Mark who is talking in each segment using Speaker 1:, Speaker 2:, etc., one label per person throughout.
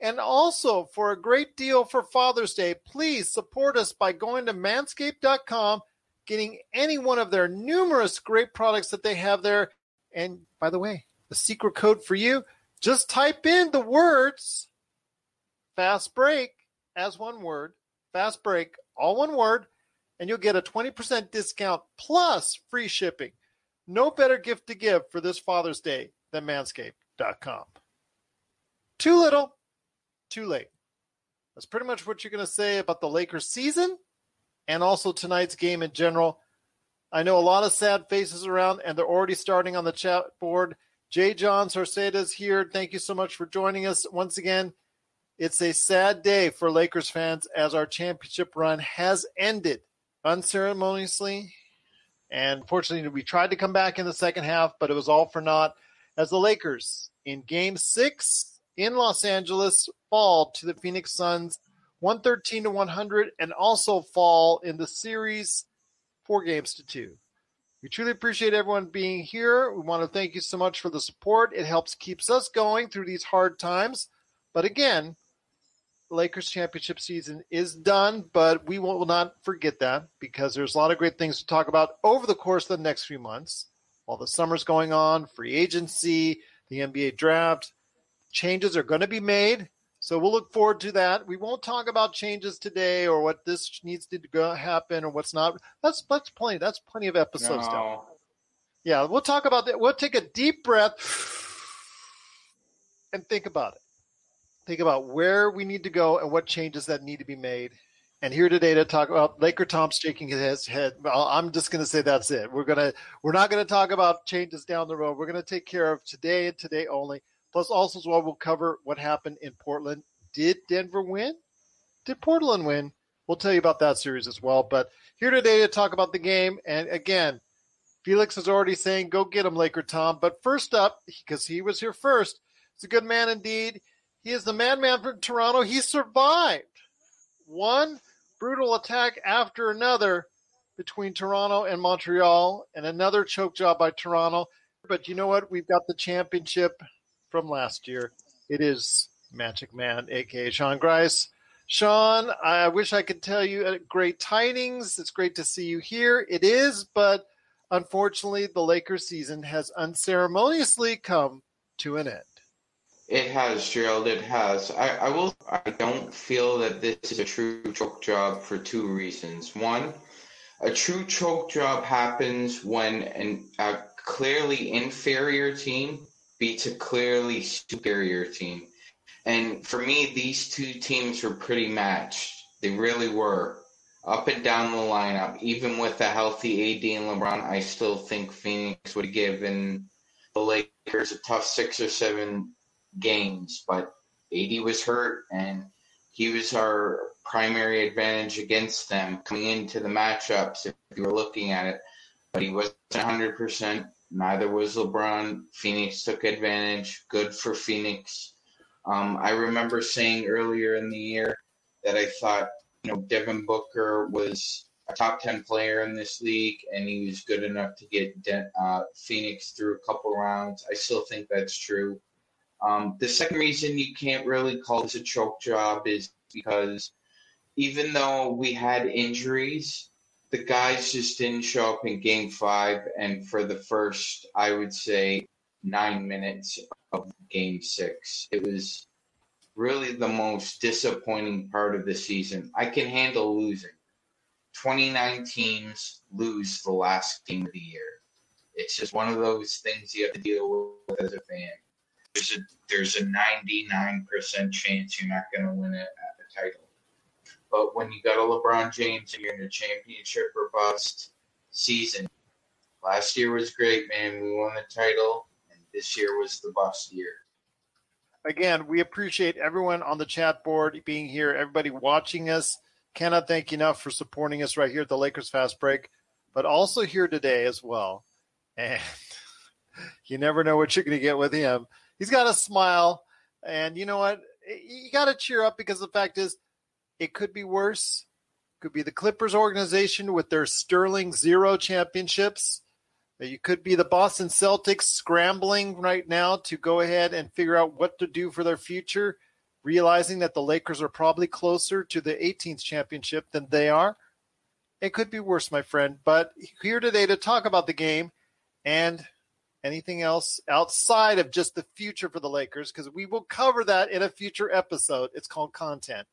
Speaker 1: and also for a great deal for Father's Day, please support us by going to manscaped.com, getting any one of their numerous great products that they have there. And by the way, the secret code for you, just type in the words fast break as one word, fast break, all one word, and you'll get a 20% discount plus free shipping. No better gift to give for this Father's Day than manscaped.com. Too little, too late. That's pretty much what you're going to say about the Lakers season and also tonight's game in general. I know a lot of sad faces around, and they're already starting on the chat board. Jay John Sorceda's here. Thank you so much for joining us once again. It's a sad day for Lakers fans as our championship run has ended unceremoniously. And fortunately, we tried to come back in the second half, but it was all for naught as the Lakers in game six in Los Angeles fall to the Phoenix Suns 113 to 100 and also fall in the series four games to two. We truly appreciate everyone being here. We want to thank you so much for the support. It helps keeps us going through these hard times. But again, Lakers championship season is done, but we will not forget that because there's a lot of great things to talk about over the course of the next few months. While the summer's going on, free agency, the NBA draft, changes are going to be made. So we'll look forward to that. We won't talk about changes today or what this needs to go happen or what's not. That's that's plenty. That's plenty of episodes.
Speaker 2: No.
Speaker 1: Yeah, we'll talk about that. We'll take a deep breath and think about it. Think about where we need to go and what changes that need to be made. And here today to talk about Laker Tom shaking his head. Well, I'm just going to say that's it. We're gonna we're not going to talk about changes down the road. We're going to take care of today and today only. Plus, also as well, we'll cover what happened in Portland. Did Denver win? Did Portland win? We'll tell you about that series as well. But here today to talk about the game. And again, Felix is already saying, go get him, Laker Tom. But first up, because he was here first, he's a good man indeed. He is the madman from Toronto. He survived one brutal attack after another between Toronto and Montreal, and another choke job by Toronto. But you know what? We've got the championship from last year. It is Magic Man, aka Sean Grice. Sean, I wish I could tell you uh, great tidings. It's great to see you here. It is, but unfortunately, the Lakers season has unceremoniously come to an end.
Speaker 2: It has, Gerald. It has. I, I will. I don't feel that this is a true choke job for two reasons. One, a true choke job happens when an, a clearly inferior team beats a clearly superior team. And for me, these two teams were pretty matched. They really were. Up and down the lineup, even with a healthy AD and LeBron, I still think Phoenix would have given the Lakers a tough six or seven games. But AD was hurt, and he was our primary advantage against them coming into the matchups if you were looking at it. But he wasn't 100%. Neither was LeBron. Phoenix took advantage. Good for Phoenix. Um, I remember saying earlier in the year that I thought, you know, Devin Booker was a top 10 player in this league and he was good enough to get De- uh, Phoenix through a couple rounds. I still think that's true. Um, the second reason you can't really call this a choke job is because even though we had injuries, the guys just didn't show up in game five. And for the first, I would say, nine minutes of game six, it was really the most disappointing part of the season. I can handle losing. 29 teams lose the last game of the year. It's just one of those things you have to deal with as a fan. There's a there's a 99% chance you're not going to win it at the title. But when you got a LeBron James and you're in a championship or bust season, last year was great, man. We won the title, and this year was the bust year.
Speaker 1: Again, we appreciate everyone on the chat board being here, everybody watching us. Cannot thank you enough for supporting us right here at the Lakers Fast Break, but also here today as well. And you never know what you're going to get with him. He's got a smile, and you know what? You got to cheer up because the fact is, it could be worse. Could be the Clippers organization with their sterling zero championships. Uh, you could be the Boston Celtics scrambling right now to go ahead and figure out what to do for their future, realizing that the Lakers are probably closer to the 18th championship than they are. It could be worse, my friend. But here today to talk about the game and anything else outside of just the future for the Lakers, because we will cover that in a future episode. It's called content.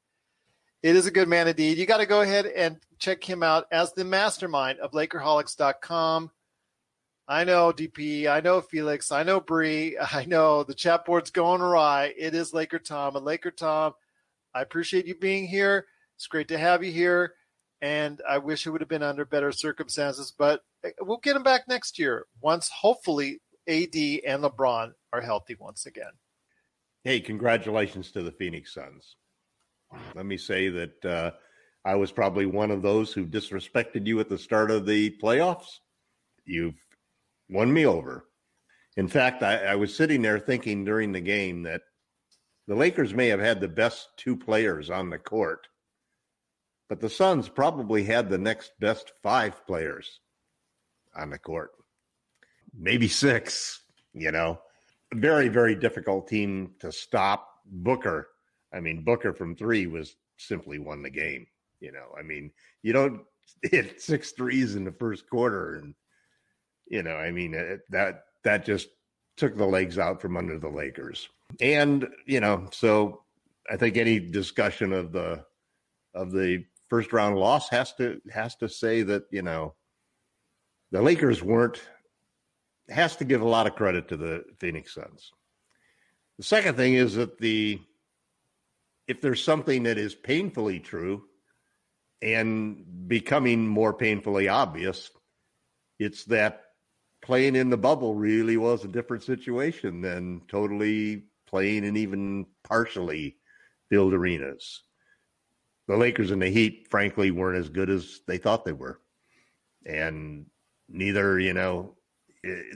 Speaker 1: It is a good man indeed. You got to go ahead and check him out as the mastermind of Lakerholics.com. I know DP, I know Felix, I know Bree, I know the chat board's going awry. It is Laker Tom and Laker Tom. I appreciate you being here. It's great to have you here, and I wish it would have been under better circumstances, but eh, we'll get him back next year once hopefully AD and LeBron are healthy once again.
Speaker 3: Hey, congratulations to the Phoenix Suns. Let me say that uh, I was probably one of those who disrespected you at the start of the playoffs. You've won me over. In fact, I, I was sitting there thinking during the game that the Lakers may have had the best two players on the court, but the Suns probably had the next best five players on the court. Maybe six, you know. Very, very difficult team to stop. Booker I mean, Booker from three was simply won the game. You know, I mean, you don't hit six threes in the first quarter, and you know, I mean, it, that that just took the legs out from under the Lakers. And you know, so I think any discussion of the of the first round loss has to has to say that you know the Lakers weren't has to give a lot of credit to the Phoenix Suns. The second thing is that the if there's something that is painfully true and becoming more painfully obvious, it's that playing in the bubble really was a different situation than totally playing in even partially filled arenas. The Lakers and the Heat, frankly, weren't as good as they thought they were. And neither, you know,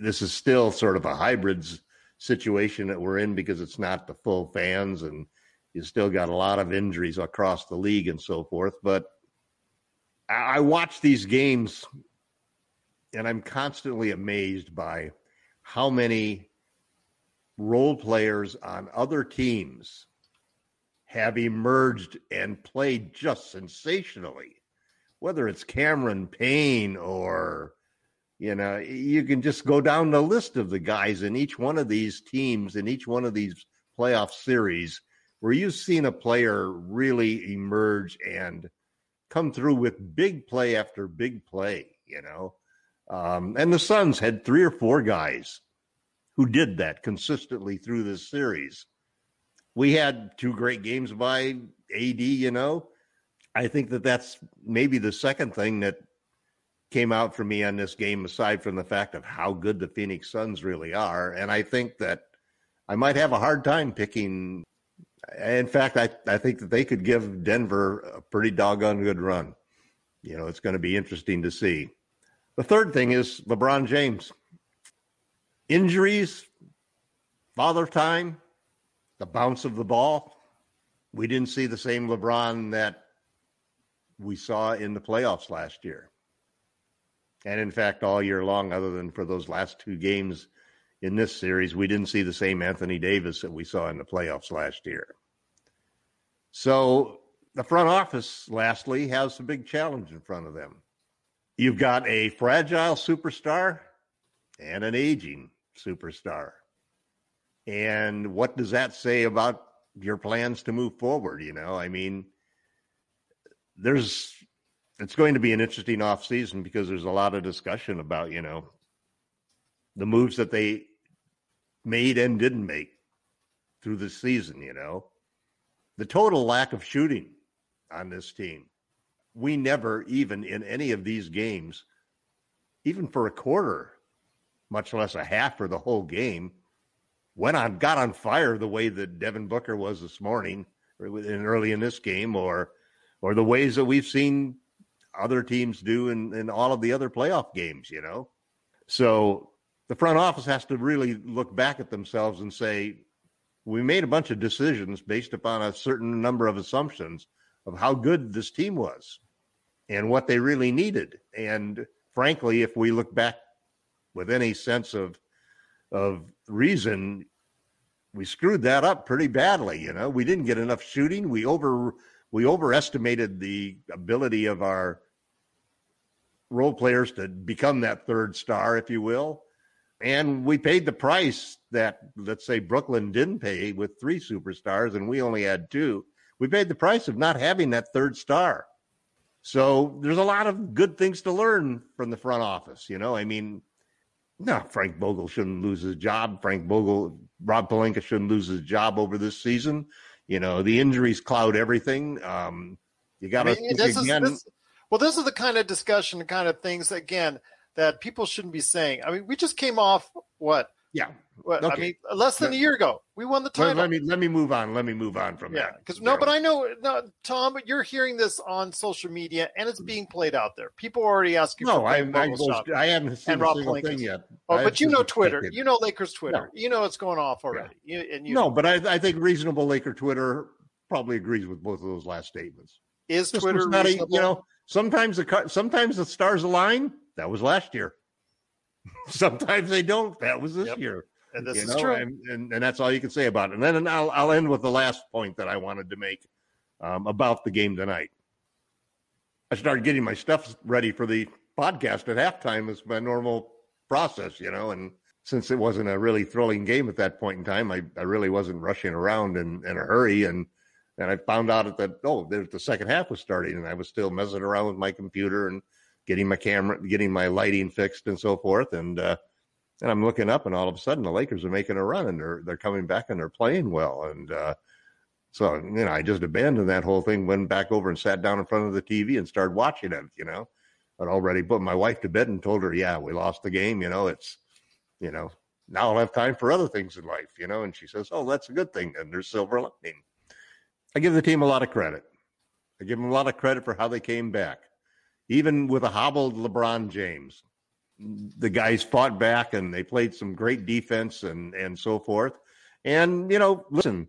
Speaker 3: this is still sort of a hybrids situation that we're in because it's not the full fans and you still got a lot of injuries across the league and so forth. But I watch these games and I'm constantly amazed by how many role players on other teams have emerged and played just sensationally. Whether it's Cameron Payne or, you know, you can just go down the list of the guys in each one of these teams, in each one of these playoff series where you've seen a player really emerge and come through with big play after big play, you know. Um, and the Suns had three or four guys who did that consistently through this series. We had two great games by AD, you know. I think that that's maybe the second thing that came out for me on this game, aside from the fact of how good the Phoenix Suns really are. And I think that I might have a hard time picking In fact, I, I think that they could give Denver a pretty doggone good run. You know, it's going to be interesting to see. The third thing is LeBron James. Injuries, father time, the bounce of the ball. We didn't see the same LeBron that we saw in the playoffs last year. And in fact, all year long, other than for those last two games in this series, we didn't see the same Anthony Davis that we saw in the playoffs last year. So the front office, lastly, has a big challenge in front of them. You've got a fragile superstar and an aging superstar. And what does that say about your plans to move forward? You know, I mean, there's it's going to be an interesting off season because there's a lot of discussion about, you know, the moves that they made and didn't make through the season, you know. The total lack of shooting on this team. We never even in any of these games, even for a quarter, much less a half or the whole game, went on got on fire the way that Devin Booker was this morning and early in this game or or the ways that we've seen other teams do in, in all of the other playoff games, you know? So the front office has to really look back at themselves and say, we made a bunch of decisions based upon a certain number of assumptions of how good this team was and what they really needed. And frankly, if we look back with any sense of of reason, we screwed that up pretty badly. You know, we didn't get enough shooting. We over we overestimated the ability of our role players to become that third star, if you will. And we paid the price that, let's say, Brooklyn didn't pay with three superstars and we only had two. We paid the price of not having that third star. So there's a lot of good things to learn from the front office. You know, I mean, no, Frank Vogel shouldn't lose his job. Frank Vogel, Rob Pelinka shouldn't lose his job over this season. You know, the injuries cloud everything. Um, you got to
Speaker 1: I mean, this again. Is, this, well, this is the kind of discussion, the kind of things again that people shouldn't be saying. I mean, we just came off what?
Speaker 3: Yeah.
Speaker 1: What, okay. I mean, less than a year ago, we won the title.
Speaker 3: Let, let me let me move on. Let me move on from
Speaker 1: yeah,
Speaker 3: that.
Speaker 1: Because no, but I know, no, Tom, but you're hearing this on social media, and it's being played out there. People are already asking.
Speaker 3: No, I, I, I, haven't seen and a single thing yet.
Speaker 1: Oh, but you know Twitter. You know Lakers Twitter. No. You know it's going off already. Yeah. You, and you
Speaker 3: no, but I, I think reasonable Laker Twitter probably agrees with both of those last statements.
Speaker 1: Is Twitter reasonable?
Speaker 3: A, you know, sometimes the sometimes the stars align. That was last year. sometimes they don't. That was this
Speaker 1: yep.
Speaker 3: year.
Speaker 1: And this
Speaker 3: you
Speaker 1: is
Speaker 3: know?
Speaker 1: true.
Speaker 3: And, and, and that's all you can say about it. And then I'll I'll end with the last point that I wanted to make um, about the game tonight. I started getting my stuff ready for the podcast at halftime as my normal process, you know, and since it wasn't a really thrilling game at that point in time, I, I really wasn't rushing around in, in a hurry. And and I found out that oh, the second half was starting, and I was still messing around with my computer and getting my camera, getting my lighting fixed, and so forth. And uh, and I'm looking up, and all of a sudden, the Lakers are making a run, and they're they're coming back, and they're playing well. And uh, so you know, I just abandoned that whole thing, went back over and sat down in front of the TV and started watching it. You know, I'd already put my wife to bed and told her, yeah, we lost the game. You know, it's you know now I'll have time for other things in life. You know, and she says, oh, that's a good thing. And there's silver lining. I give the team a lot of credit. I give them a lot of credit for how they came back, even with a hobbled LeBron James. The guys fought back and they played some great defense and and so forth. And you know, listen,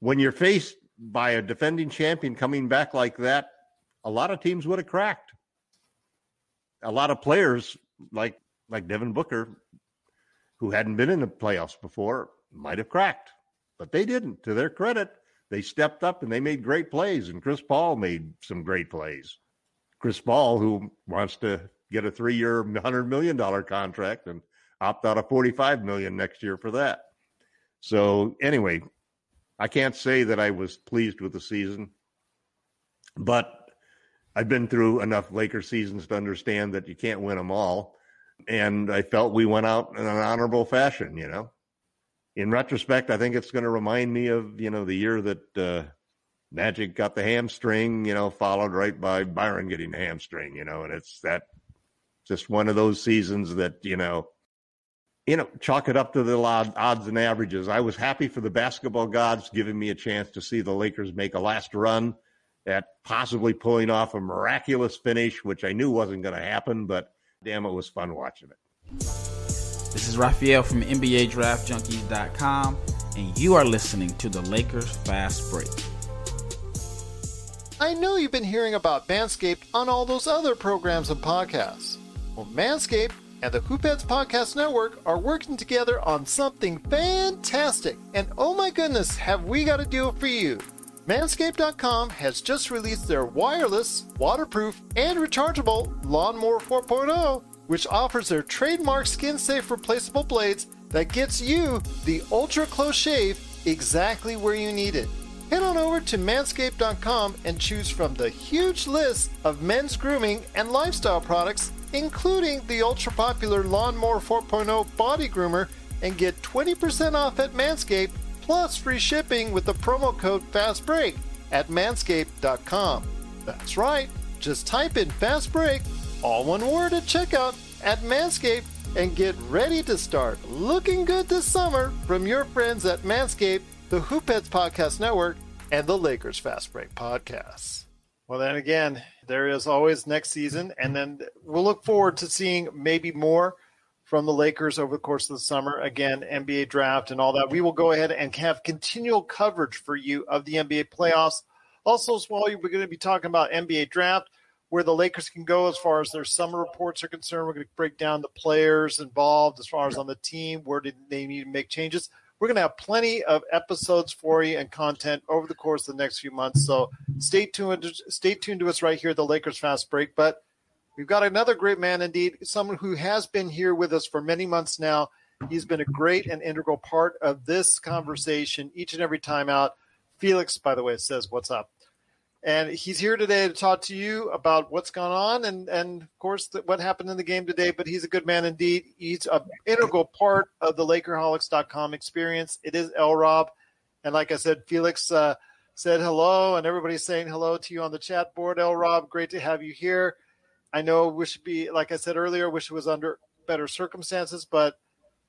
Speaker 3: when you're faced by a defending champion coming back like that, a lot of teams would have cracked. A lot of players like like Devin Booker, who hadn't been in the playoffs before, might have cracked, but they didn't. To their credit, they stepped up and they made great plays. And Chris Paul made some great plays. Chris Paul, who wants to get a three-year, hundred million dollar contract and opt out of forty-five million next year for that. So anyway, I can't say that I was pleased with the season, but I've been through enough Laker seasons to understand that you can't win them all. And I felt we went out in an honorable fashion, you know in retrospect, I think it's going to remind me of you know the year that uh, Magic got the hamstring, you know, followed right by Byron getting the hamstring, you know, and it's that just one of those seasons that you know you know, chalk it up to the odds and averages. I was happy for the basketball gods giving me a chance to see the Lakers make a last run at possibly pulling off a miraculous finish, which I knew wasn't going to happen, but damn, it was fun watching it.
Speaker 4: This is Raphael from NBA Draft Junkies.com, and you are listening to the Lakers Fast Break.
Speaker 1: I know you've been hearing about Manscaped on all those other programs and podcasts. Well, Manscaped and the Hoopheads Podcast Network are working together on something fantastic. And oh my goodness, have we got a deal for you! Manscaped.com has just released their wireless, waterproof, and rechargeable Lawnmower 4.0, which offers their trademark skin safe replaceable blades that gets you the ultra close shave exactly where you need it. Head on over to manscaped.com and choose from the huge list of men's grooming and lifestyle products including the ultra popular Lawnmower 4.0 body groomer, and get 20% off at Manscaped plus free shipping with the promo code FASTBREAK at manscaped.com. That's right, just type in FASTBREAK, all one word at checkout at Manscaped, and get ready to start looking good this summer from your friends at Manscaped, the Hoopheads Podcast Network, and the Lakers Fast Break Podcasts. Well, then again, there is always next season, and then we'll look forward to seeing maybe more from the Lakers over the course of the summer. Again, NBA draft and all that. We will go ahead and have continual coverage for you of the NBA playoffs. Also, as well, we're going to be talking about NBA draft, where the Lakers can go as far as their summer reports are concerned. We're going to break down the players involved as far as on the team, where did they need to make changes. We're going to have plenty of episodes for you and content over the course of the next few months. So stay tuned. Stay tuned to us right here, the Lakers Fast Break. But we've got another great man, indeed, someone who has been here with us for many months now. He's been a great and integral part of this conversation each and every time out. Felix, by the way, says, "What's up?" And he's here today to talk to you about what's gone on and, and of course, the, what happened in the game today. But he's a good man indeed. He's an integral part of the Lakerholics.com experience. It is L Rob. And like I said, Felix uh, said hello, and everybody's saying hello to you on the chat board. L Rob, great to have you here. I know we should be, like I said earlier, wish it was under better circumstances, but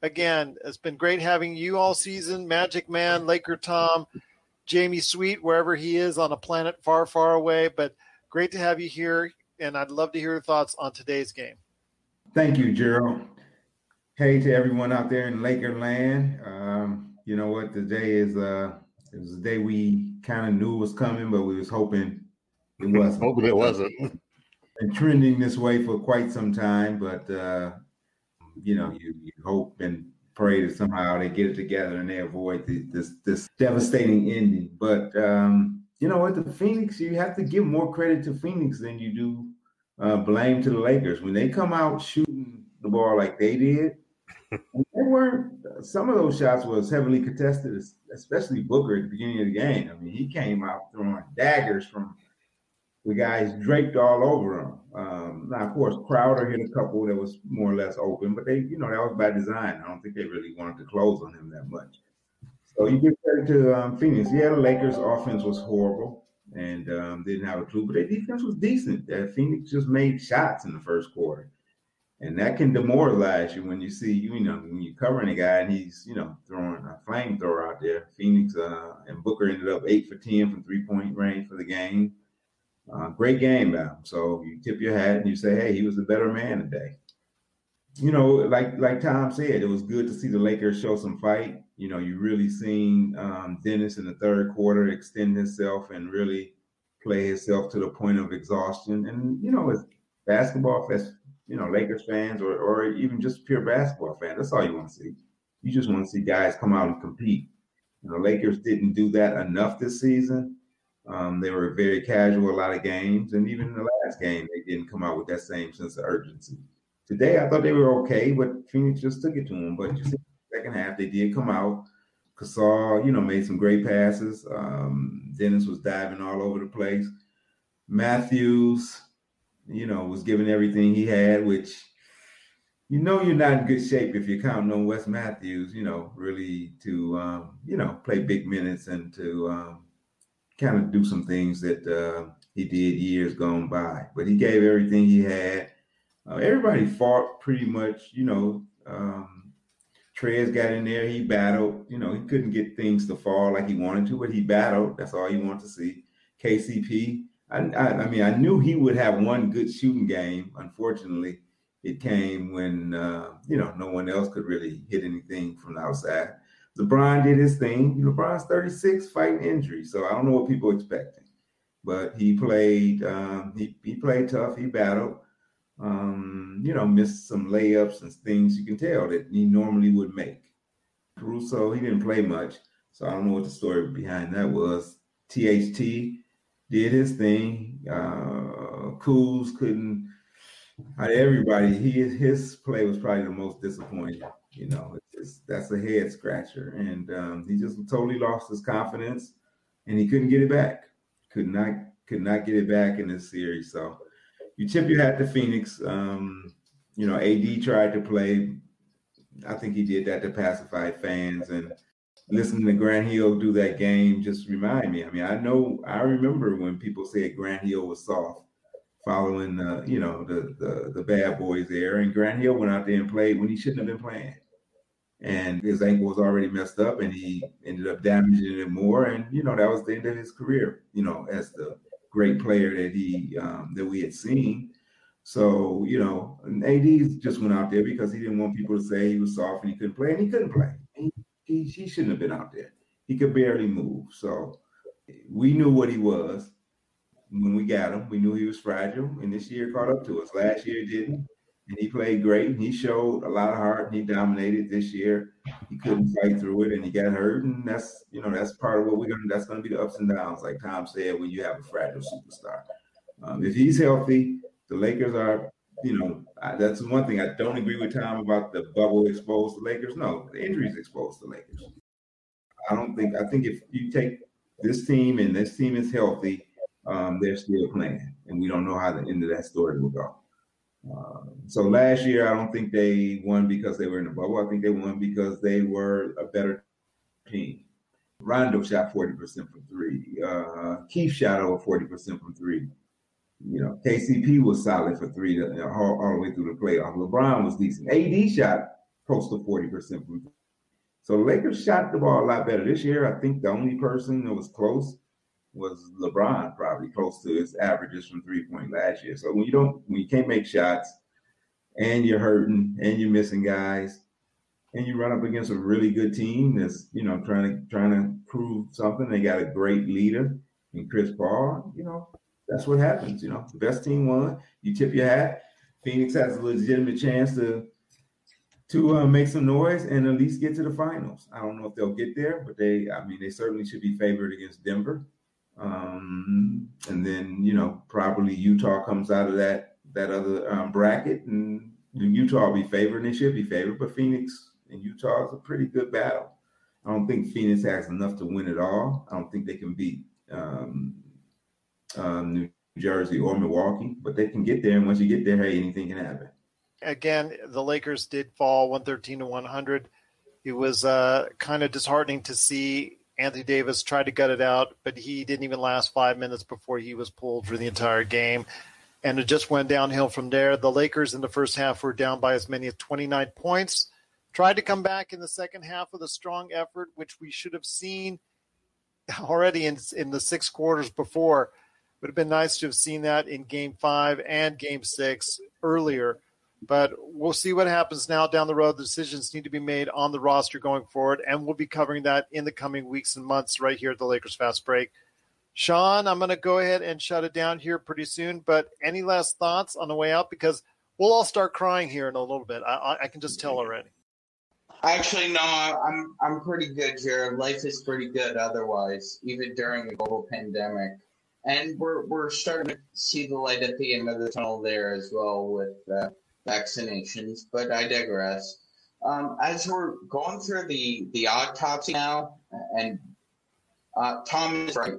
Speaker 1: again, it's been great having you all season. Magic Man, Laker Tom, Jamie Sweet, wherever he is on a planet far, far away. But great to have you here, and I'd love to hear your thoughts on today's game.
Speaker 5: Thank you, Gerald. Hey to everyone out there in Lakerland. Um, you know what? Today is uh it was a day we kind of knew was coming, but we was hoping it wasn't.
Speaker 3: hoping it wasn't.
Speaker 5: Been trending this way for quite some time, but uh, you know, you, you hope and pray that somehow they get it together and they avoid the, this this devastating ending. But um, you know what, the Phoenix, you have to give more credit to Phoenix than you do uh, blame to the Lakers when they come out shooting the ball like they did. they weren't. Some of those shots was heavily contested, especially Booker at the beginning of the game. I mean, he came out throwing daggers from the guys draped all over him. Um, now, of course, Crowder hit a couple that was more or less open, but they, you know, that was by design. I don't think they really wanted to close on him that much. So you give credit to um, Phoenix. Yeah, the Lakers' offense was horrible and um, didn't have a clue, but their defense was decent. Uh, Phoenix just made shots in the first quarter. And that can demoralize you when you see, you know, when you're covering a guy and he's, you know, throwing a flamethrower out there. Phoenix uh, and Booker ended up eight for 10 from three point range for the game. Uh, great game him. So you tip your hat and you say, hey, he was the better man today. You know, like like Tom said, it was good to see the Lakers show some fight. You know, you really seen um, Dennis in the third quarter extend himself and really play himself to the point of exhaustion. And you know, as basketball fans, you know, Lakers fans or or even just pure basketball fans, that's all you want to see. You just want to see guys come out and compete. You know, Lakers didn't do that enough this season. Um, they were very casual a lot of games, and even in the last game, they didn't come out with that same sense of urgency. Today, I thought they were okay, but Phoenix just took it to them. But you see, second half, they did come out. Gasol, you know, made some great passes. Um, Dennis was diving all over the place. Matthews, you know, was giving everything he had, which you know you're not in good shape if you're counting on Wes Matthews, you know, really to um, you know play big minutes and to um, kind of do some things that uh, he did years gone by. But he gave everything he had. Uh, everybody fought pretty much, you know. Um, Trez got in there. He battled. You know, he couldn't get things to fall like he wanted to, but he battled. That's all you want to see. KCP. I, I, I mean, I knew he would have one good shooting game. Unfortunately, it came when uh, you know no one else could really hit anything from the outside. LeBron did his thing. LeBron's 36, fighting injury, so I don't know what people expecting. But he played. Um, he he played tough. He battled um, you know, missed some layups and things you can tell that he normally would make. Caruso, he didn't play much, so I don't know what the story behind that was. THT did his thing. Uh, Kuz couldn't. Out of everybody, he his play was probably the most disappointing. You know, it's, that's a head scratcher, and um, he just totally lost his confidence, and he couldn't get it back. Could not could not get it back in this series. So you tip your hat to Phoenix. Um, you know, AD tried to play. I think he did that to pacify fans and listening to Grant Hill do that game just remind me. I mean, I know I remember when people said Grant Hill was soft following the, you know, the the the bad boys there. And Grant Hill went out there and played when he shouldn't have been playing. And his ankle was already messed up and he ended up damaging it more. And, you know, that was the end of his career, you know, as the great player that he um, that we had seen. So you know, AD just went out there because he didn't want people to say he was soft and he couldn't play, and he couldn't play. He, he, he shouldn't have been out there. He could barely move. So we knew what he was when we got him. We knew he was fragile, and this year caught up to us. Last year didn't and he played great. And he showed a lot of heart, and he dominated this year. He couldn't fight through it, and he got hurt, and that's you know that's part of what we're gonna. That's gonna be the ups and downs, like Tom said, when you have a fragile superstar. Um, if he's healthy, the Lakers are. You know, I, that's one thing I don't agree with Tom about the bubble exposed the Lakers. No, the injuries exposed the Lakers. I don't think. I think if you take this team and this team is healthy, um, they're still playing, and we don't know how the end of that story will go. Um, so last year, I don't think they won because they were in the bubble. I think they won because they were a better team. Rondo shot 40% from three. Uh, Keith shot over 40% from three. You know, KCP was solid for three all, all, the way through the playoff. LeBron was decent. AD shot close to 40% from three. So Lakers shot the ball a lot better this year. I think the only person that was close was LeBron, probably close to his averages from three point last year. So when you don't, when you can't make shots, and you're hurting, and you're missing guys, and you run up against a really good team that's you know trying to trying to prove something. They got a great leader in Chris Paul. You know that's what happens. You know the best team won. You tip your hat. Phoenix has a legitimate chance to to uh, make some noise and at least get to the finals. I don't know if they'll get there, but they, I mean, they certainly should be favored against Denver. Um, and then you know probably Utah comes out of that that other um, bracket, and Utah will be favored, and should be favored. But Phoenix and Utah is a pretty good battle. I don't think Phoenix has enough to win it all. I don't think they can beat um, um, New Jersey or Milwaukee, but they can get there. And once you get there, hey, anything can happen.
Speaker 1: Again, the Lakers did fall 113 to 100. It was uh, kind of disheartening to see Anthony Davis tried to gut it out, but he didn't even last five minutes before he was pulled for the entire game. And it just went downhill from there. The Lakers in the first half were down by as many as 29 points. Tried to come back in the second half with a strong effort, which we should have seen already in, in the six quarters before. Would have been nice to have seen that in game five and game six earlier. But we'll see what happens now down the road. The decisions need to be made on the roster going forward, and we'll be covering that in the coming weeks and months right here at the Lakers Fast Break. Sean, I'm going to go ahead and shut it down here pretty soon. But any last thoughts on the way out? Because we'll all start crying here in a little bit. I, I can just tell already.
Speaker 2: Actually, no, I'm I'm pretty good, Jared. Life is pretty good otherwise, even during the global pandemic. And we're we're starting to see the light at the end of the tunnel there as well with uh, vaccinations, but I digress. Um, as we're going through the, the autopsy now, and uh, Tom is right.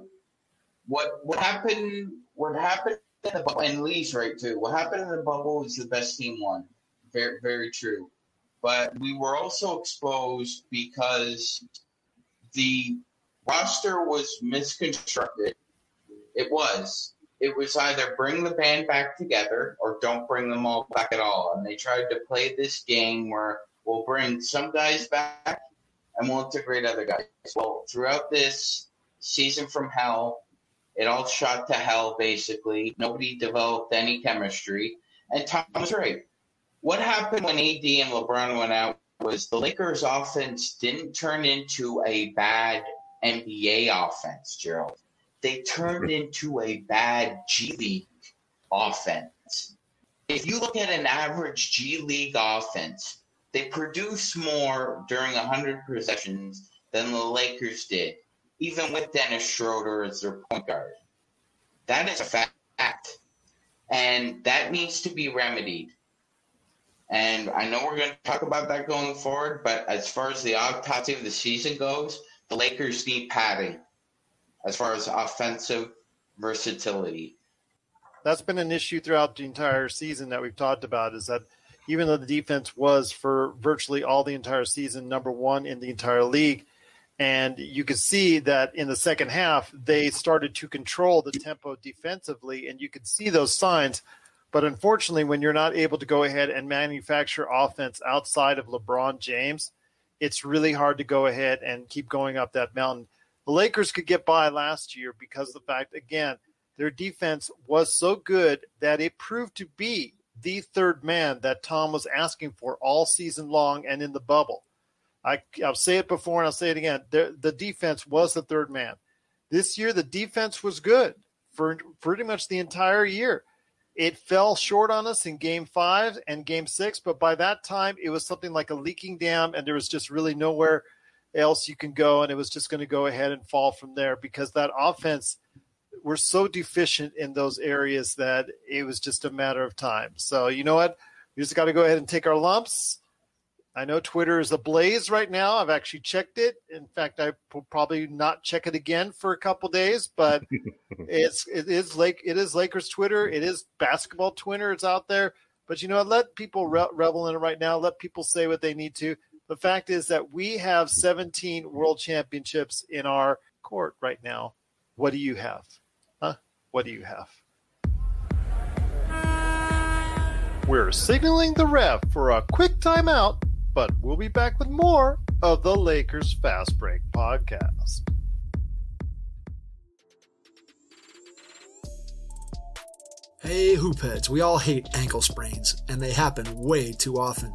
Speaker 2: What what happened? What happened in the bubble? And Lee's right too. What happened in the bubble is the best team won. Very very true. But we were also exposed because the roster was misconstructed. It was it was either bring the band back together or don't bring them all back at all. And they tried to play this game where We'll bring some guys back and we'll integrate other guys. Well, throughout this season from hell, it all shot to hell basically. Nobody developed any chemistry. And Tom was right. What happened when AD and LeBron went out was the Lakers offense didn't turn into a bad NBA offense, Gerald. They turned into a bad G League offense. If you look at an average G League offense, they produce more during 100 possessions than the Lakers did, even with Dennis Schroeder as their point guard. That is a fact. And that needs to be remedied. And I know we're going to talk about that going forward, but as far as the autopsy of the season goes, the Lakers need padding as far as offensive versatility.
Speaker 1: That's been an issue throughout the entire season that we've talked about is that even though the defense was for virtually all the entire season number one in the entire league, and you could see that in the second half, they started to control the tempo defensively, and you could see those signs. But unfortunately, when you're not able to go ahead and manufacture offense outside of LeBron James, it's really hard to go ahead and keep going up that mountain. The Lakers could get by last year because of the fact, again, their defense was so good that it proved to be the third man that Tom was asking for all season long and in the bubble. I, will say it before and I'll say it again. The, the defense was the third man. This year, the defense was good for pretty much the entire year. It fell short on us in game five and game six, but by that time, it was something like a leaking dam, and there was just really nowhere else you can go. And it was just going to go ahead and fall from there because that offense we're so deficient in those areas that it was just a matter of time. So, you know what? We just got to go ahead and take our lumps I know Twitter is ablaze right now. I've actually checked it. In fact, I will probably not check it again for a couple days. But it's it is like it is Lakers Twitter. It is basketball Twitter. It's out there. But you know, let people re- revel in it right now. Let people say what they need to. The fact is that we have 17 world championships in our court right now. What do you have? Huh? What do you have? We're signaling the ref for a quick timeout but we'll be back with more of the Lakers Fast Break podcast.
Speaker 6: Hey, hoopheads, we all hate ankle sprains, and they happen way too often.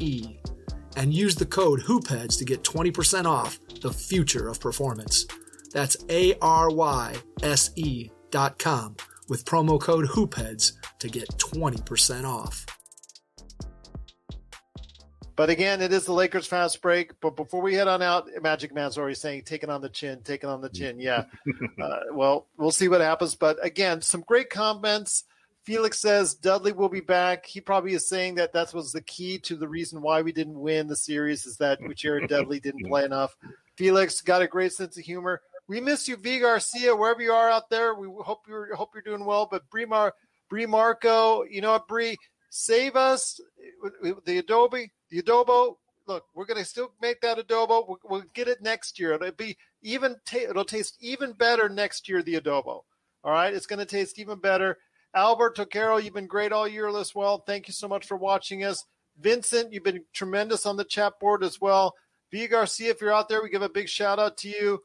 Speaker 6: E, and use the code HoopHeads to get 20% off the future of performance. That's A R Y S E dot com with promo code HoopHeads to get 20% off.
Speaker 1: But again, it is the Lakers fast break. But before we head on out, Magic Man's already saying, taking on the chin, taking on the chin. Yeah. uh, well, we'll see what happens. But again, some great comments. Felix says Dudley will be back. He probably is saying that that was the key to the reason why we didn't win the series is that Jared Dudley didn't play enough. Felix got a great sense of humor. We miss you, V Garcia, wherever you are out there. We hope you're hope you're doing well. But Bree Mar Bree Marco, you know what, Bree, save us the Adobe the adobo, look, we're going to still make that adobo. We'll, we'll, get it next year. It'll be even. it'll taste even better next year. The adobo. All right, it's going to taste even better. Albert Tocaro, you've been great all year as well. Thank you so much for watching us. Vincent, you've been tremendous on the chat board as well. V Garcia, if you're out there, we give a big shout out to you.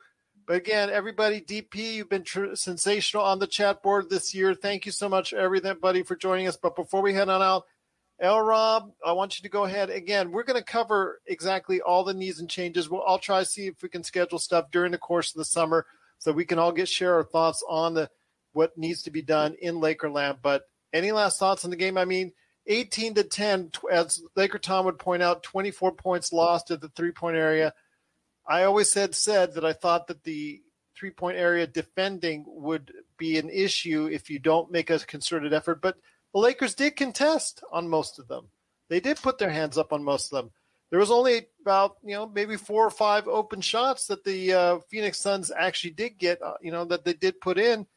Speaker 1: But again, everybody, DP, you've been tr- sensational on the chat board this year. Thank you so much, everybody, for joining us. But before we head on out, L Rob, I want you to go ahead again. We're going to cover exactly all the needs and changes. We'll, I'll try to see if we can schedule stuff during the course of the summer so we can all get share our thoughts on the what needs to be done in Lakerland. But any last thoughts on the game? I mean, 18 to 10, as Laker Tom would point out, 24 points lost at the three point area. I always said said that I thought that the three point area defending would be an issue if you don't make a concerted effort, but the Lakers did contest on most of them. They did put their hands up on most of them. there was only about you know maybe four or five open shots that the uh, Phoenix Suns actually did get. Uh, you know that they did put in.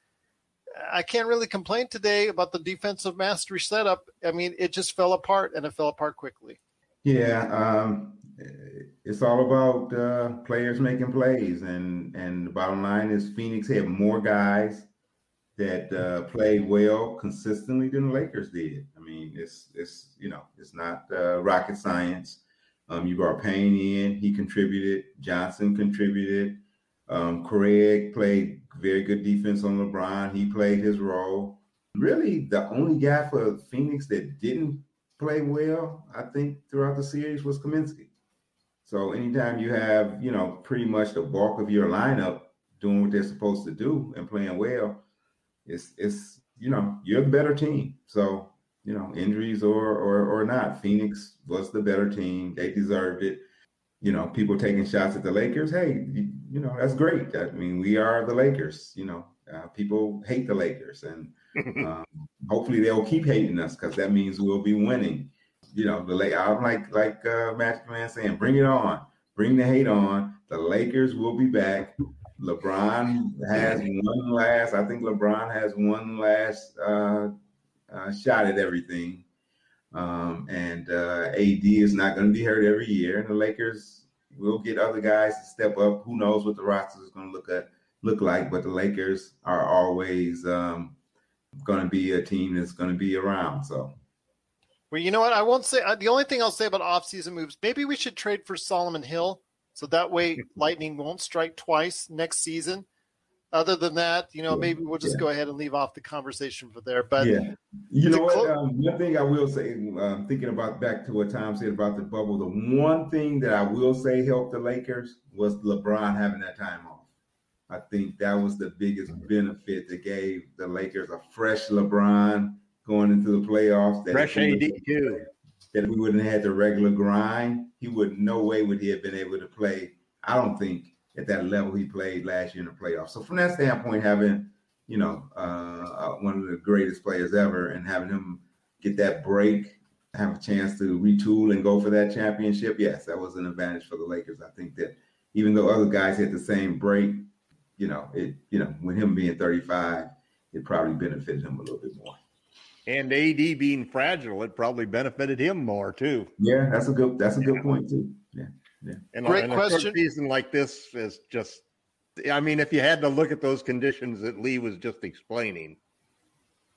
Speaker 1: I can't really complain today about the defensive mastery setup. I mean, it just fell apart and it fell apart quickly.
Speaker 5: Yeah, um, it's all about uh, players making plays, and and the bottom line is Phoenix had more guys that uh, played well consistently than the Lakers did. I mean, it's it's you know it's not uh, rocket science. Um, you brought Payne in, he contributed. Johnson contributed. Um, Craig played very good defense on LeBron. He played his role. Really, the only guy for Phoenix that didn't play well, I think, throughout the series was Kaminsky. So anytime you have, you know, pretty much the bulk of your lineup doing what they're supposed to do and playing well, it's it's you know you're the better team. So you know injuries or or or not, Phoenix was the better team. They deserved it. You know, people taking shots at the Lakers. Hey, you, know that's great. I mean, we are the Lakers. You know, uh, people hate the Lakers, and um, hopefully they'll keep hating us because that means we'll be winning. You know, the late I'm like like uh, Magic Man saying, bring it on, bring the hate on. The Lakers will be back. LeBron has one last. I think LeBron has one last uh, uh, shot at everything, um, and uh, AD is not going to be hurt every year. And the Lakers will get other guys to step up. Who knows what the roster is going to look at look like? But the Lakers are always um, going to be a team that's going to be around. So.
Speaker 1: Well, you know what? I won't say. Uh, the only thing I'll say about off-season moves, maybe we should trade for Solomon Hill so that way, lightning won't strike twice next season. Other than that, you know, maybe we'll just yeah. go ahead and leave off the conversation for there. But
Speaker 5: yeah, you know what? um, one thing I will say, um, thinking about back to what Tom said about the bubble, the one thing that I will say helped the Lakers was LeBron having that time off. I think that was the biggest benefit that gave the Lakers a fresh LeBron going into the playoffs. That
Speaker 3: fresh AD too
Speaker 5: that if we wouldn't have had the regular grind, he would no way would he have been able to play. I don't think at that level he played last year in the playoffs. So from that standpoint, having you know uh, uh, one of the greatest players ever and having him get that break, have a chance to retool and go for that championship, yes, that was an advantage for the Lakers. I think that even though other guys had the same break, you know, it you know, with him being 35, it probably benefited him a little bit more.
Speaker 3: And AD being fragile, it probably benefited him more too.
Speaker 5: Yeah, that's a good that's a good point too. Yeah, yeah.
Speaker 3: And, Great and question. A season like this is just. I mean, if you had to look at those conditions that Lee was just explaining,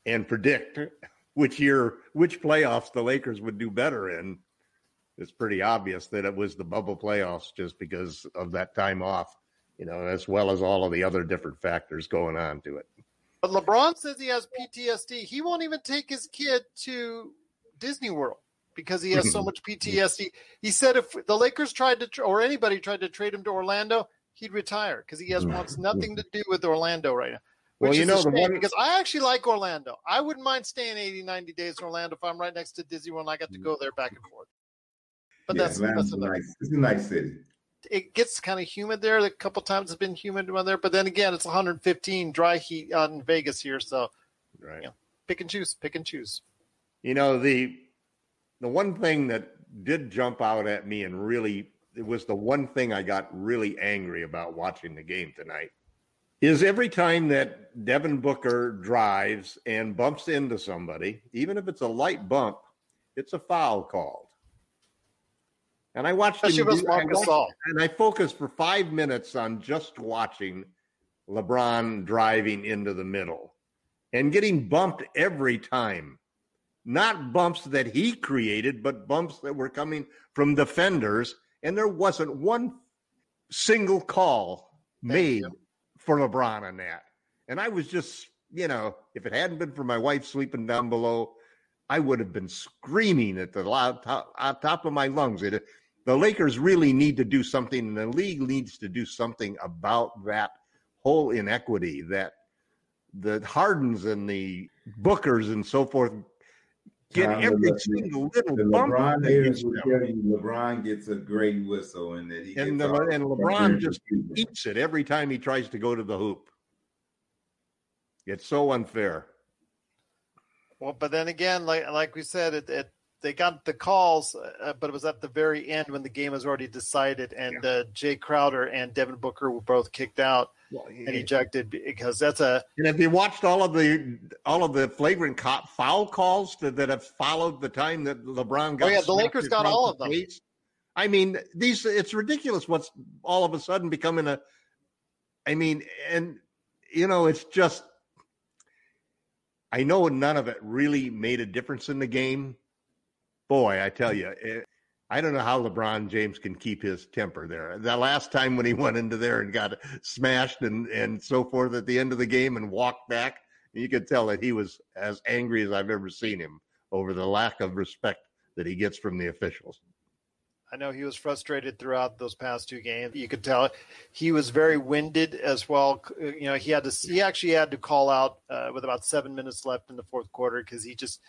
Speaker 3: and predict which year, which playoffs the Lakers would do better in, it's pretty obvious that it was the bubble playoffs just because of that time off, you know, as well as all of the other different factors going on to it.
Speaker 1: But LeBron says he has PTSD. He won't even take his kid to Disney World because he has so mm-hmm. much PTSD. He said if the Lakers tried to, or anybody tried to trade him to Orlando, he'd retire because he has mm-hmm. wants nothing to do with Orlando right now.
Speaker 3: Well, you know, the one...
Speaker 1: because I actually like Orlando. I wouldn't mind staying 80, 90 days in Orlando if I'm right next to Disney World and I got to mm-hmm. go there back and forth. But yeah, that's, that's
Speaker 5: nice. It's a nice city
Speaker 1: it gets kind of humid there. A couple times it's been humid around there, but then again, it's 115 dry heat out in Vegas here. So,
Speaker 3: right,
Speaker 1: you know, pick and choose, pick and choose.
Speaker 3: You know the the one thing that did jump out at me and really it was the one thing I got really angry about watching the game tonight is every time that Devin Booker drives and bumps into somebody, even if it's a light bump, it's a foul called. And I watched him. Do, I watched, and I focused for five minutes on just watching LeBron driving into the middle and getting bumped every time. Not bumps that he created, but bumps that were coming from defenders. And there wasn't one single call made for LeBron on that. And I was just, you know, if it hadn't been for my wife sleeping down below, I would have been screaming at the loud top, top of my lungs. It, the Lakers really need to do something, and the league needs to do something about that whole inequity that the Hardens and the Bookers and so forth get every single little the bump.
Speaker 5: LeBron haters will tell you LeBron gets a great whistle, and that he
Speaker 3: and, the, and LeBron just eats it every time he tries to go to the hoop. It's so unfair.
Speaker 1: Well, but then again, like like we said, it, it they got the calls, uh, but it was at the very end when the game was already decided, and yeah. uh, Jae Crowder and Devin Booker were both kicked out well, and ejected because that's a.
Speaker 3: And have you watched all of the all of the flagrant cop foul calls that, that have followed the time that LeBron got?
Speaker 1: Oh yeah, the Lakers got all of them. Face?
Speaker 3: I mean, these it's ridiculous. What's all of a sudden becoming a. I mean, and you know, it's just. I know none of it really made a difference in the game boy, I tell you, it, I don't know how LeBron James can keep his temper there. The last time when he went into there and got smashed and, and so forth at the end of the game and walked back, you could tell that he was as angry as I've ever seen him over the lack of respect that he gets from the officials.
Speaker 1: I know he was frustrated throughout those past two games. You could tell he was very winded as well. You know, he had to he actually had to call out uh, with about seven minutes left in the fourth quarter because he just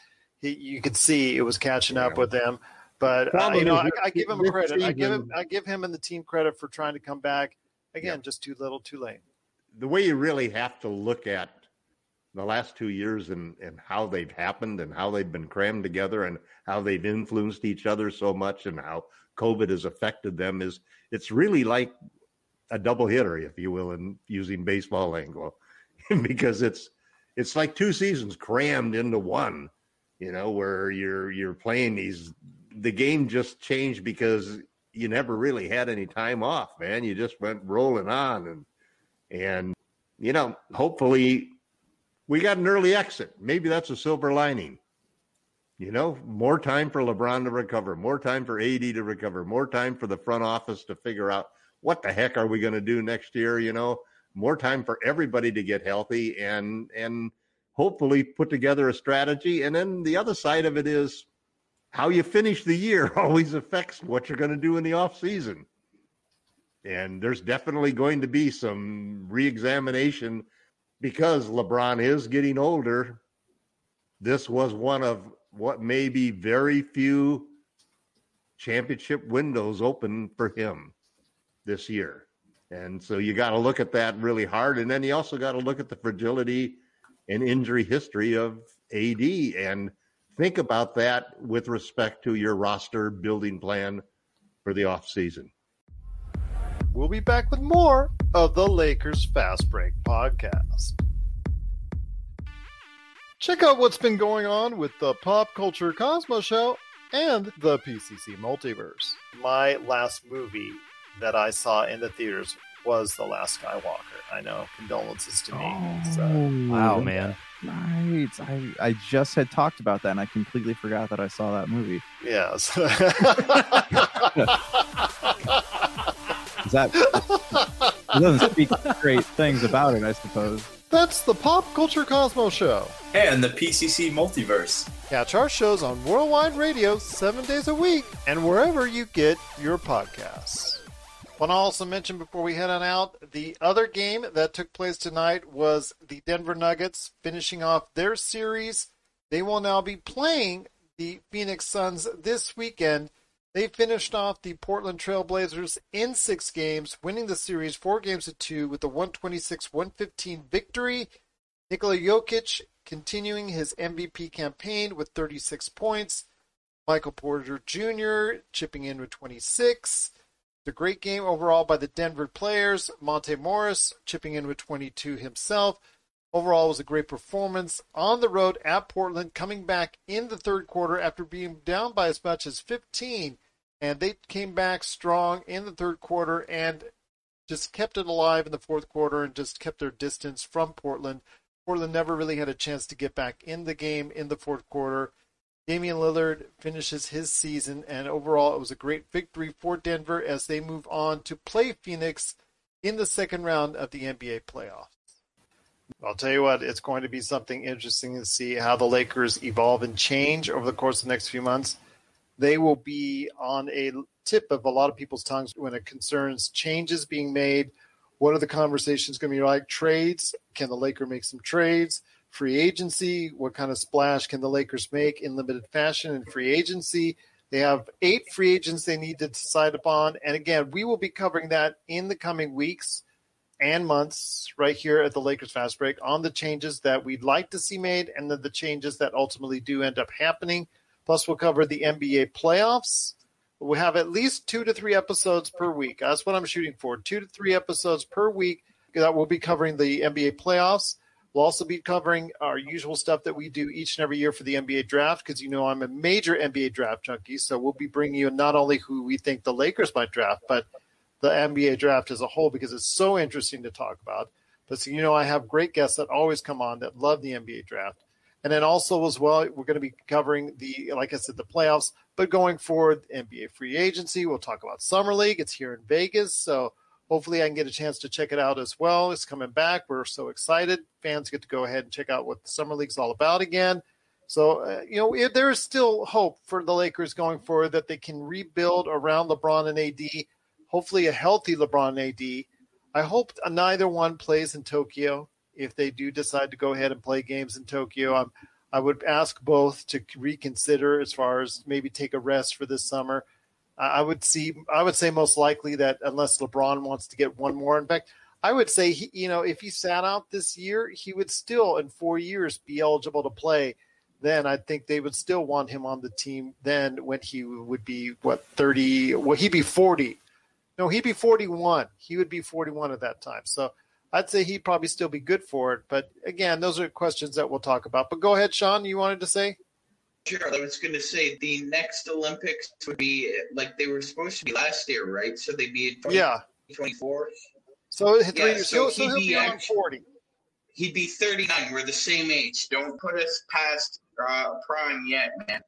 Speaker 1: he, you could see it was catching up with them. But uh, you know, I, I, give him credit. I give him I give him and the team credit for trying to come back. Again, yeah. just too little, too late.
Speaker 3: The way you really have to look at the last two years and, and how they've happened and how they've been crammed together and how they've influenced each other so much and how COVID has affected them is it's really like a double hitter, if you will, in using baseball lingo, because it's it's like two seasons crammed into one you know, where you're you're playing these the game just changed because you never really had any time off, man. You just went rolling on and and you know, hopefully we got an early exit. Maybe that's a silver lining. You know, more time for LeBron to recover, more time for AD to recover, more time for the front office to figure out what the heck are we going to do next year, you know, more time for everybody to get healthy and and hopefully put together a strategy. And then the other side of it is how you finish the year always affects what you're going to do in the off season. And there's definitely going to be some reexamination because LeBron is getting older. This was one of what may be very few championship windows open for him this year. And so you got to look at that really hard. And then you also got to look at the fragility and injury history of AD and think about that with respect to your roster building plan for the offseason.
Speaker 1: We'll be back with more of the Lakers Fast Break podcast. Check out what's been going on with the Pop Culture Cosmos Show and the PCC Multiverse. My last movie that I saw in the theaters was the last Skywalker. I know. Condolences to me.
Speaker 7: Uh, oh, so, wow, man. Right. I I just had talked about that, and I completely forgot that I saw that movie.
Speaker 1: Yes.
Speaker 7: that it doesn't speak great things about it, I suppose.
Speaker 1: That's the Pop Culture Cosmos Show.
Speaker 8: And the PCC Multiverse.
Speaker 1: Catch our shows on Worldwide Radio seven days a week and wherever you get your podcasts. Want to also mention before we head on out, the other game that took place tonight was the Denver Nuggets finishing off their series. They will now be playing the Phoenix Suns this weekend. They finished off the Portland Trailblazers in six games, winning the series four games to two with a 126 115 victory. Nikola Jokic continuing his MVP campaign with 36 points. Michael Porter Jr. chipping in with 26. The great game overall by the Denver players. Monte Morris chipping in with 22 himself. Overall, was a great performance on the road at Portland, coming back in the third quarter after being down by as much as 15. And they came back strong in the third quarter and just kept it alive in the fourth quarter and just kept their distance from Portland. Portland never really had a chance to get back in the game in the fourth quarter. Damian Lillard finishes his season, and overall, it was a great victory for Denver as they move on to play Phoenix in the second round of the NBA playoffs. I'll tell you what, it's going to be something interesting to see how the Lakers evolve and change over the course of the next few months. They will be on a tip of a lot of people's tongues when it concerns changes being made. What are the conversations going to be like? Trades? Can the Laker make some trades? Free agency. What kind of splash can the Lakers make in limited fashion in free agency? They have eight free agents they need to decide upon. And again, we will be covering that in the coming weeks and months right here at the Lakers Fast Break on the changes that we'd like to see made and then the changes that ultimately do end up happening. Plus, we'll cover the NBA playoffs. We have at least two to three episodes per week. That's what I'm shooting for. Two to three episodes per week that we'll be covering the NBA playoffs. We'll also be covering our usual stuff that we do each and every year for the NBA draft because you know I'm a major NBA draft junkie. So we'll be bringing you not only who we think the Lakers might draft, but the NBA draft as a whole because it's so interesting to talk about. But so, you know, I have great guests that always come on that love the NBA draft. And then also as well, we're going to be covering the, like I said, the playoffs, but going forward, NBA free agency. We'll talk about Summer League. It's here in Vegas. So hopefully I can get a chance to check it out as well. It's coming back. We're so excited. Fans get to go ahead and check out what the Summer League's all about again. So, uh, you know, if there is still hope for the Lakers going forward that they can rebuild around LeBron and AD, hopefully a healthy LeBron and AD. I hope neither one plays in Tokyo. If they do decide to go ahead and play games in Tokyo, I'm, I would ask both to reconsider as far as maybe take a rest for this summer. I would see. I would say most likely that unless LeBron wants to get one more. In fact, I would say he, you know if he sat out this year, he would still in four years be eligible to play. Then I think they would still want him on the team. Then when he would be what thirty? Well, he'd be forty. No, he'd be forty-one. He would be forty-one at that time. So I'd say he'd probably still be good for it. But again, those are questions that we'll talk about. But go ahead, Sean. You wanted to say?
Speaker 2: Sure. I was going to say the next Olympics would be like they were supposed to be last year, right? So they'd be 20,
Speaker 1: yeah
Speaker 2: 24.
Speaker 1: So yeah, years. So, so he'll be, on 40.
Speaker 2: He'd be 39. We're the same age. Don't put us past uh, prime yet, man.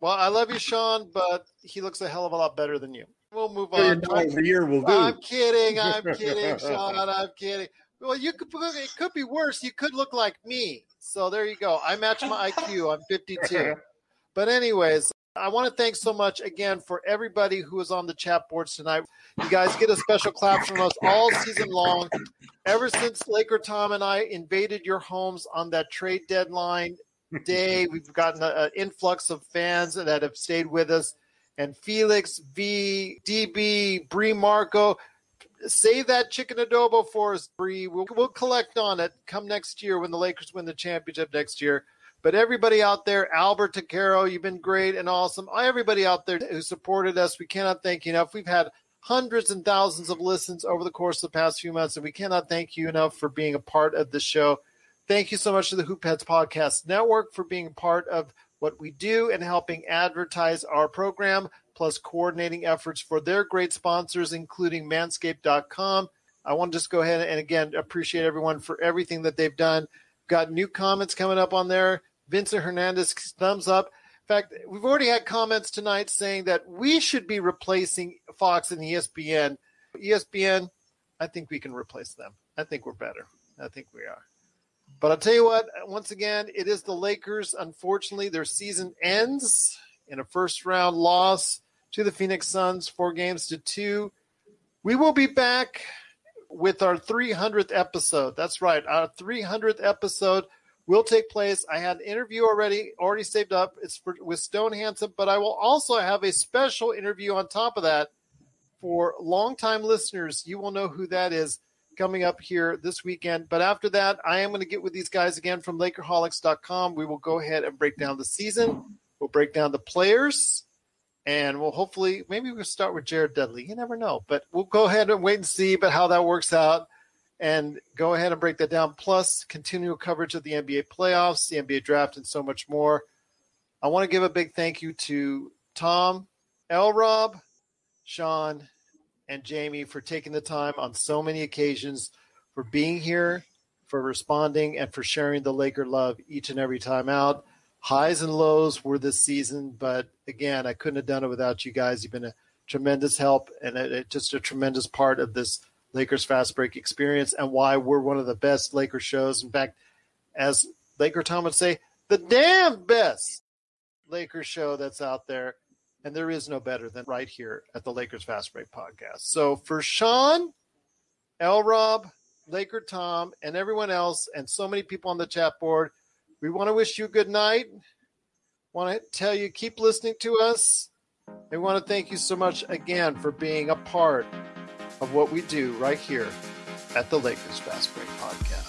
Speaker 1: Well, I love you, Sean, but he looks a hell of a lot better than you. We'll move on.
Speaker 3: The year will do.
Speaker 1: I'm kidding. I'm kidding, Sean. I'm kidding. Well, you could. It could be worse. You could look like me. So there you go. I match my IQ. I'm 52. But anyways, I want to thank so much again for everybody who was on the chat boards tonight. You guys get a special clap from us all season long. Ever since Laker Tom and I invaded your homes on that trade deadline day, we've gotten an influx of fans that have stayed with us. And Felix, V, DB, Bree Marco, save that chicken adobo for us, Bree. We'll, we'll collect on it come next year when the Lakers win the championship next year. But everybody out there, Albert Takaro, you've been great and awesome. Everybody out there who supported us, we cannot thank you enough. We've had hundreds and thousands of listens over the course of the past few months, and we cannot thank you enough for being a part of the show. Thank you so much to the Hoopheads Podcast Network for being a part of what we do and helping advertise our program plus coordinating efforts for their great sponsors, including manscaped.com. I want to just go ahead and again appreciate everyone for everything that they've done. Got new comments coming up on there. Vincent Hernandez, thumbs up. In fact, we've already had comments tonight saying that we should be replacing Fox and ESPN. ESPN, I think we can replace them. I think we're better. I think we are. But I'll tell you what, once again, it is the Lakers. Unfortunately, their season ends in a first round loss to the Phoenix Suns, four games to two. We will be back with our 300th episode. That's right, our 300th episode will take place. I had an interview already, already saved up. It's for, with Stone Handsome, but I will also have a special interview on top of that for longtime listeners. You will know who that is coming up here this weekend. But after that, I am going to get with these guys again from Lakerholics.com. We will go ahead and break down the season. We'll break down the players and we'll hopefully maybe we'll start with Jared Dudley. You never know, but we'll go ahead and wait and see about how that works out, and go ahead and break that down. Plus, continual coverage of the NBA playoffs, the NBA draft, and so much more. I want to give a big thank you to Tom, L. Rob, Sean, and Jamie for taking the time on so many occasions, for being here, for responding, and for sharing the Laker love each and every time out highs and lows were this season, but again, I couldn't have done it without you guys. You've been a tremendous help and just a tremendous part of this Lakers fast break experience and why we're one of the best Lakers shows. In fact, as Laker Tom would say, the damn best Lakers show that's out there. And there is no better than right here at the Lakers Fast Break podcast. So for Sean, L Rob, Laker Tom, and everyone else, and so many people on the chat board, we want to wish you a good night. Want to tell you keep listening to us. We want to thank you so much again for being a part of what we do right here at the Lakers Fast Break Podcast.